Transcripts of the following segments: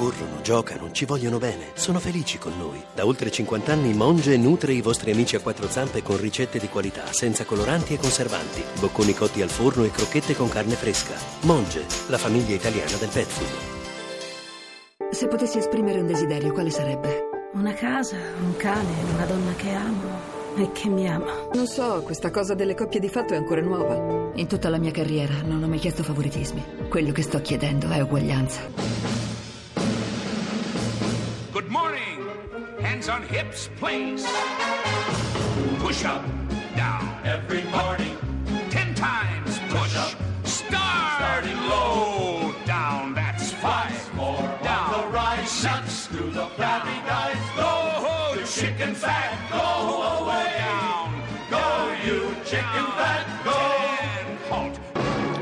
corrono, giocano, ci vogliono bene, sono felici con noi. Da oltre 50 anni Monge nutre i vostri amici a quattro zampe con ricette di qualità, senza coloranti e conservanti, bocconi cotti al forno e crocchette con carne fresca. Monge, la famiglia italiana del pet food. Se potessi esprimere un desiderio, quale sarebbe? Una casa, un cane, una donna che amo e che mi ama. Non so, questa cosa delle coppie di fatto è ancora nuova. In tutta la mia carriera non ho mai chiesto favoritismi. Quello che sto chiedendo è uguaglianza. Morning. Hands on hips, please. Push up, down. Every morning. Ten times push. up. Start. Starting low. Down. That's five. more down. the rise. Six. Through the flabby guys. Go, chicken fat. Go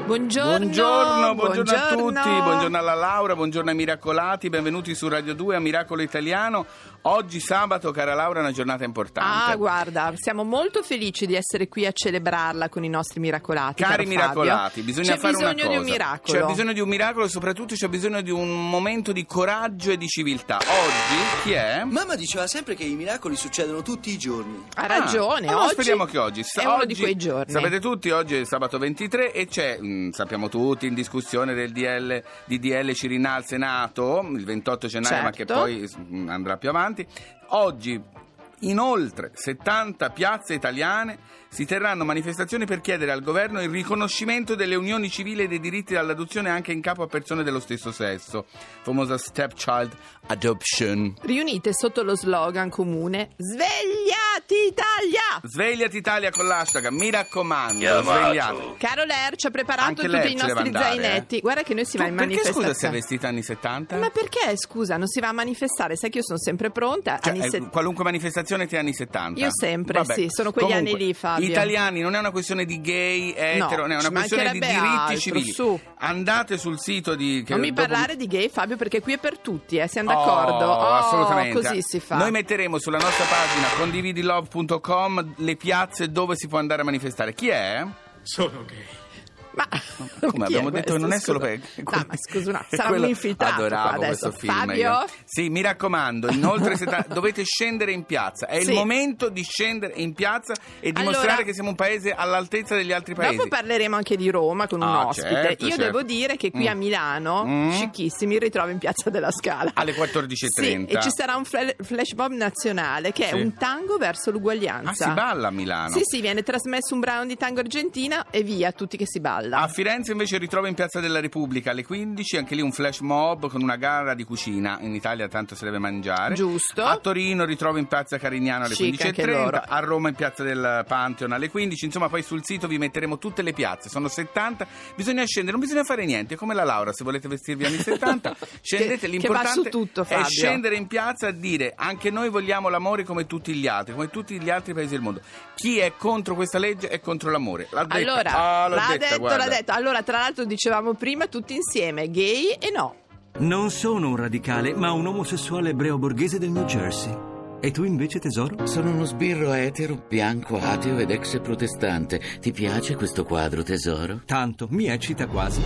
Buongiorno, Buongiorno, buongiorno a tutti, buongiorno alla Laura, buongiorno ai miracolati, benvenuti su Radio 2 a Miracolo Italiano. Oggi sabato, cara Laura, è una giornata importante. Ah, guarda, siamo molto felici di essere qui a celebrarla con i nostri miracolati. Cari miracolati, Fabio. bisogna C'è fare una bisogno cosa. di un miracolo. C'è bisogno di un miracolo e soprattutto c'è bisogno di un momento di coraggio e di civiltà. Oggi chi è? Mamma diceva sempre che i miracoli succedono tutti i giorni. Ha ragione, Ah, allora oggi speriamo che oggi. è uno di oggi- quei giorni. Sapete tutti, oggi è sabato 23 e c'è, mh, sappiamo tutti, in discussione del DL, DDL Cirinà al Senato, il 28 gennaio, ma che Certo. poi mh, andrà più avanti. Oggi in oltre 70 piazze italiane si terranno manifestazioni per chiedere al governo il riconoscimento delle unioni civili e dei diritti all'adozione anche in capo a persone dello stesso sesso, famosa stepchild adoption. Riunite sotto lo slogan comune Svegliati Italia! Svegliati Italia con l'hashtag, mi raccomando, svegliati. Caro Ler ci ha preparato Anche tutti i nostri andare, eh? zainetti. Guarda che noi si Tu va in perché scusa manifestazione. sei vestita anni 70? Ma perché, scusa, non si va a manifestare? Sai che io sono sempre pronta. Cioè, anni eh, set- qualunque manifestazione ti anni 70 Io sempre, sì, sono quegli Comunque, anni lì, Fabio. Italiani non è una questione di gay, etero, No, è una questione di diritti altro, civili. su. Andate sul sito di che Non mi dopo- parlare di gay, Fabio, perché qui è per tutti, eh, siamo Oh, d'accordo? Oh, assolutamente. Così si fa. Noi metteremo sulla nostra pagina condividilove.com le piazze dove si può andare a manifestare. Chi è? Ma Come abbiamo detto, non è solo per. No, ma scusa, no, sarà quello- un infiltrato Adoravo questo film. Fabio? io. Sì, mi raccomando, inoltre se ta- dovete scendere in piazza. È Sì. il momento di scendere in piazza e dimostrare Allora- che siamo un paese all'altezza degli altri paesi. Dopo parleremo anche di Roma con un Ah, ospite. certo, Io certo. devo dire che qui a Mm. Milano, Mm. scicchissimi, mi ritrovo in Piazza della Scala. Alle Sì, 14.30. e ci sarà un fla- flash mob nazionale che è Sì. un tango verso Ah, l'uguaglianza. si balla a Milano. Sì, sì, viene trasmesso un brano di tango argentina e via, tutti che si balla. A Firenze invece ritrovo in Piazza della Repubblica alle 15, anche lì un flash mob con una gara di cucina. In Italia tanto si deve mangiare. Giusto. A Torino ritrovo in Piazza Carignano alle Chic anche loro. 15.30, a Roma in Piazza del Pantheon alle 15. Insomma, poi sul sito vi metteremo tutte le piazze, sono 70. Bisogna scendere, non bisogna fare niente, è come la Laura, se volete vestirvi anni 70, scendete, Che- che l'importante su tutto, è scendere in piazza a dire anche noi vogliamo l'amore come tutti gli altri, come tutti gli altri paesi del mondo. Chi è contro questa legge è contro l'amore. L'ha detta. Allora, Ah, l'ho l'ha detta, detto, guarda. l'ha detto. Allora, tra l'altro, dicevamo prima tutti insieme, gay e no. Non sono un radicale, ma un omosessuale ebreo borghese del New Jersey. E tu invece, tesoro? Sono uno sbirro etero, bianco, ateo ed ex protestante. Ti piace questo quadro, tesoro? Tanto, mi eccita quasi.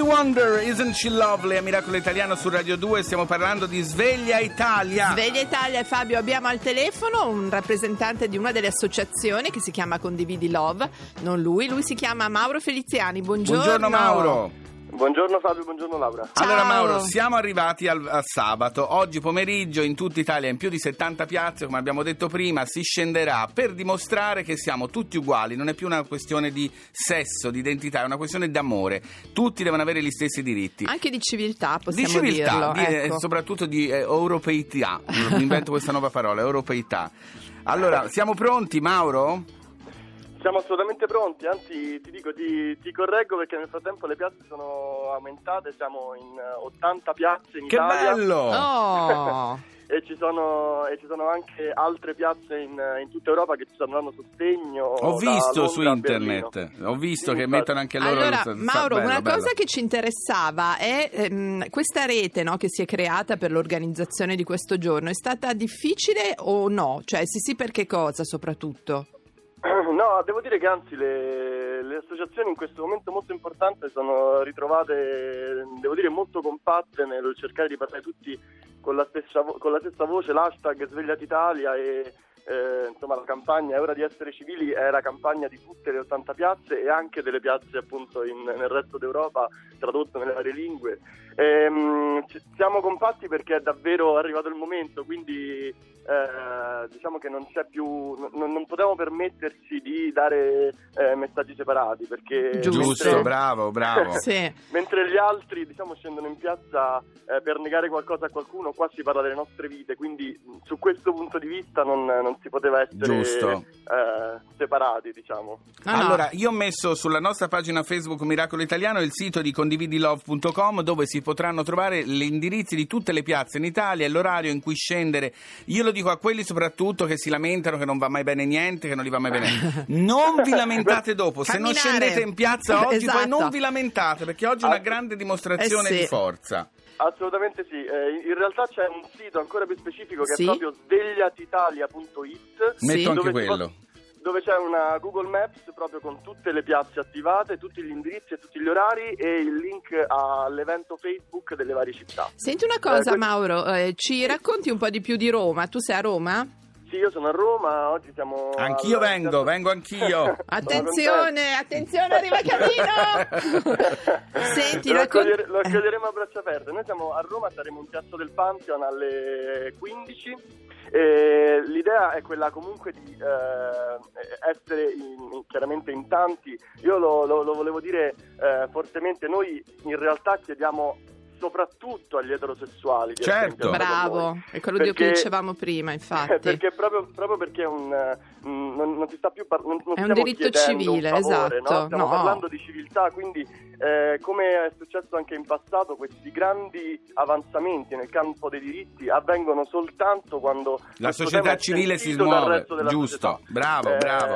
Wonder, Isn't She Lovely? A Miracolo Italiano su Radio 2 stiamo parlando di Sveglia Italia. Sveglia Italia e Fabio abbiamo al telefono un rappresentante di una delle associazioni che si chiama Condividi Love, non lui, lui si chiama Mauro Feliziani. Buongiorno. Buongiorno Mauro. Buongiorno Fabio, buongiorno Laura. Ciao. Allora Mauro, siamo arrivati al, al sabato. Oggi pomeriggio in tutta Italia, in più di 70 piazze, come abbiamo detto prima, si scenderà per dimostrare che siamo tutti uguali. Non è più una questione di sesso, di identità, è una questione d'amore. Tutti devono avere gli stessi diritti. Anche di civiltà, Di possiamo civiltà, dirlo. di- eh, ecco. soprattutto di eh, europeità. Mi invento questa nuova parola, europeità. Allora, siamo pronti, Mauro? Siamo assolutamente pronti, anzi ti dico, ti, ti correggo perché nel frattempo le piazze sono aumentate, siamo in eh, 80 piazze in Che Italia bello! Oh. e, ci sono, e ci sono anche altre piazze in, in tutta Europa che ci stanno dando sostegno. Ho visto su Londra Berlino. internet, ho visto Sì, che infatti. mettono anche loro... Allora, sta- Mauro, bello, una bello. cosa che ci interessava è ehm, questa rete no, che si è creata per l'organizzazione di questo giorno. È stata difficile o no? Cioè, sì, sì, per che cosa soprattutto? No, devo dire che anzi le, le associazioni in questo momento molto importante sono ritrovate, devo dire, molto compatte nel cercare di parlare tutti con la stessa, con la stessa voce, l'hashtag Svegliati Italia e eh, insomma la campagna È ora di essere civili è la campagna di tutte le 80 piazze e anche delle piazze appunto in- nel resto d'Europa tradotto nelle varie lingue. Ehm, siamo compatti perché è davvero arrivato il momento, quindi eh, diciamo che non c'è più, non, non potevamo permetterci di dare eh, messaggi separati perché Giusto. Mentre, bravo, bravo. Sì. mentre gli altri diciamo scendono in piazza eh, per negare qualcosa a qualcuno, qua si parla delle nostre vite, quindi su questo punto di vista non, non si poteva essere eh, separati, diciamo. No, no. Allora, io ho messo sulla nostra pagina Facebook Miracolo Italiano il sito di condividilove.com dove si potranno trovare gli indirizzi di tutte le piazze in Italia e l'orario in cui scendere. Io lo dico a quelli soprattutto che si lamentano che non va mai bene niente, che non gli va mai bene. Non vi lamentate dopo, se non scendete in piazza oggi poi Esatto. non vi lamentate perché oggi è una Ah. grande dimostrazione Eh sì. di forza. Assolutamente sì, Eh, in realtà c'è un sito ancora più specifico che Sì. è proprio svegliatitalia.it Sì. Metto anche dove si quello. Dove c'è una Google Maps proprio con tutte le piazze attivate, tutti gli indirizzi e tutti gli orari e il link all'evento Facebook delle varie città. Senti una cosa, Eh, Mauro, eh, ci racconti un po' di più di Roma? Tu sei a Roma? Sì, io sono a Roma, oggi siamo... Anch'io al- vengo, vengo anch'io. Attenzione, attenzione, arriva Camino! Senti, lo, raccon- accogliere- lo accoglieremo a braccia aperte. Noi siamo a Roma, saremo in Piazza del Pantheon alle 15. E l'idea è quella comunque di eh, essere in- chiaramente in tanti. Io lo, lo- lo volevo dire eh, fortemente, noi in realtà chiediamo soprattutto agli eterosessuali di Certo. Bravo, è quello di cui Perché- dicevamo prima, infatti. perché proprio, proprio perché è un, eh, mm, non, non si sta più par- non, non È un diritto civile, un favore, esatto, no? stiamo no. parlando di civiltà quindi eh, come è successo anche in passato questi grandi avanzamenti nel campo dei diritti avvengono soltanto quando La società civile si della giusto, società. bravo, Eh, bravo.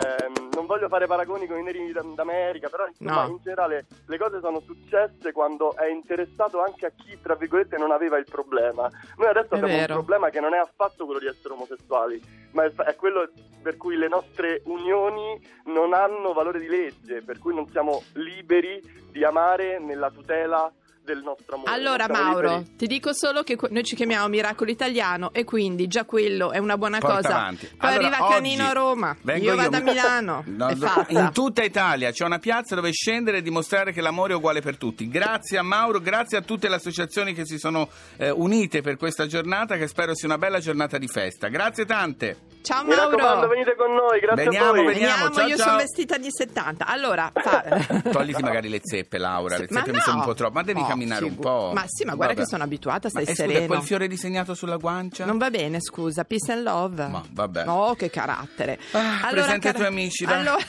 non voglio fare paragoni con i neri d'Am- d'America però insomma No. in generale le cose sono successe quando è interessato anche a chi tra virgolette non aveva il problema noi adesso È abbiamo vero. un problema che non è affatto quello di essere omosessuali, ma è, è quello per cui le nostre unioni non hanno valore di legge, per cui non siamo liberi di amare nella tutela del nostro amore. Allora Mauro, liberi- ti dico solo che noi ci chiamiamo Miracolo Italiano e quindi già quello è una buona Porta cosa. avanti. Poi Allora, arriva Canino a Roma, vengo io vado a mi- Milano, No, è do- fatta. In tutta Italia c'è una piazza dove scendere e dimostrare che l'amore è uguale per tutti. Grazie a Mauro, grazie a tutte le associazioni che si sono eh, unite per questa giornata, che spero sia una bella giornata di festa. Grazie tante. Ciao Mi raccomando, Mauro. venite con noi, grazie Veniamo, a voi. veniamo. Veniamo, ciao, io ciao. sono vestita di 70. Allora, fa... Togliti magari le zeppe, Laura. Le Ma zeppe mi sono no. un po' troppo. Ma devi No, camminare un figu- po'. Ma sì, ma guarda Vabbè. che sono abituata, stai Ma, eh, scusa, sereno. quel fiore disegnato sulla guancia? Non va bene, scusa, peace and love. Ma vabbè. Oh, che carattere. Ah, presenta i tuoi amici, dai. Allora...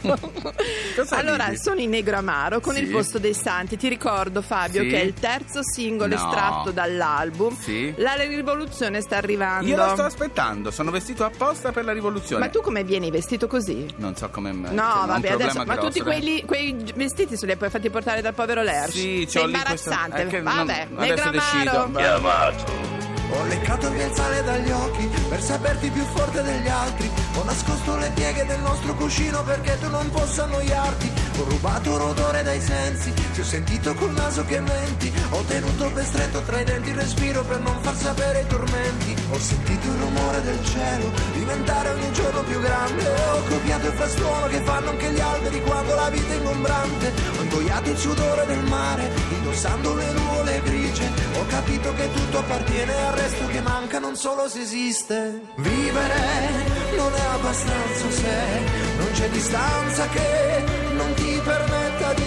Cosa allora, dici? sono in Negro Amaro con Sì. il posto dei santi. Ti ricordo, Fabio, Sì. che è il terzo singolo No. estratto dall'album. Sì. La rivoluzione sta arrivando. Io la sto aspettando, sono vestito apposta per la rivoluzione. Ma tu come vieni vestito così? Non so come. No, un vabbè, adesso. Ma grosso, tutti quelli, quei vestiti se li hai poi fatti portare dal povero Lerch? Sì, Sei c'ho questo- imbarazzante. è che Vabbè, non- Negro decido. Amaro. Va. Chiamato Ho leccato il sale dagli occhi per saperti più forte degli altri. Ho nascosto le pieghe del nostro cuscino perché tu non possa annoiarti. Ho rubato l'odore dai sensi, ti ho sentito col naso che menti. Ho tenuto ben stretto tra i denti il respiro per non far sapere i tormenti. Ho sentito il rumore del cielo diventare ogni giorno più grande. Ho copiato il frastuono che fanno anche gli alberi quando la vita è ingombrante. Ho ingoiato il sudore del mare, indossando le nuvole grigie. Ho capito che tutto appartiene al resto che manca, non solo se esiste. Vivere non è abbastanza se non c'è distanza che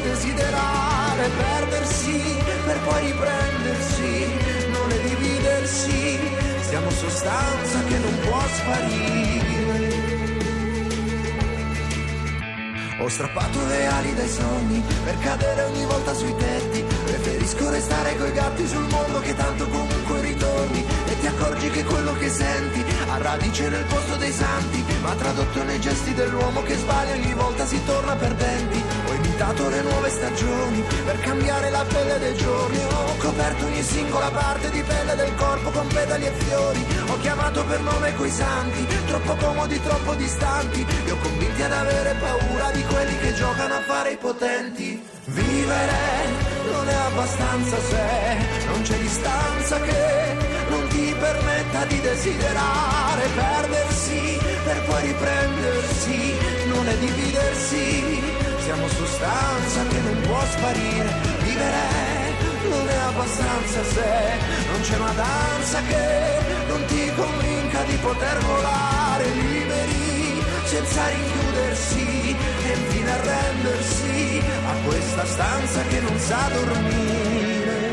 desiderare, perdersi per poi riprendersi, non è dividersi, siamo sostanza che non può sparire. Ho strappato le ali dai sogni per cadere ogni volta sui tetti. Preferisco restare coi gatti sul mondo che tanto comunque ritorni. Ti accorgi che quello che senti ha radice nel posto dei santi, ma tradotto nei gesti dell'uomo che sbaglia ogni volta si torna perdenti. Ho imitato le nuove stagioni per cambiare la pelle dei giorni. Ho coperto ogni singola parte di pelle del corpo con pedali e fiori. Ho chiamato per nome quei santi, troppo comodi, troppo distanti. Li ho convinti ad avere paura di quelli che giocano a fare i potenti. Vivere non è abbastanza se non c'è distanza che non ti permetta di desiderare, perdersi per poi riprendersi, non è dividersi, siamo sostanza che non può sparire, vivere non è abbastanza se non c'è una danza che non ti convinca di poter volare liberi senza rinchiudersi e infine arrendersi a questa stanza che non sa dormire.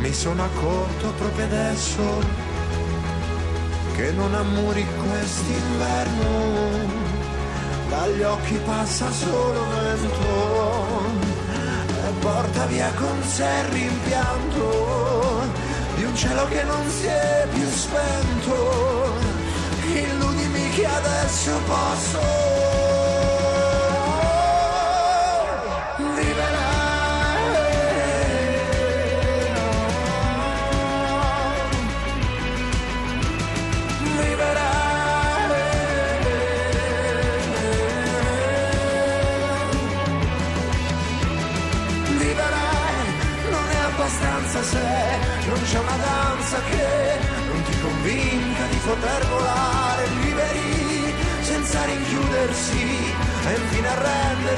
Mi sono accorto proprio adesso che non ammuri quest'inverno. Dagli occhi passa solo vento e porta via con sé il rimpianto di un cielo che non si è più spento. Illudimi che adesso posso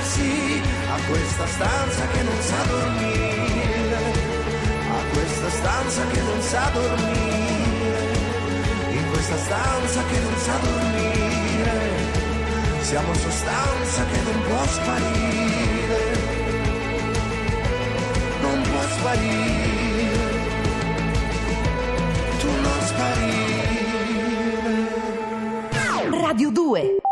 arrendersi a questa stanza che non sa dormire, a questa stanza che non sa dormire, in questa stanza che non sa dormire, siamo sostanza che non può sparire non può sparire, tu non sparire. Radio 2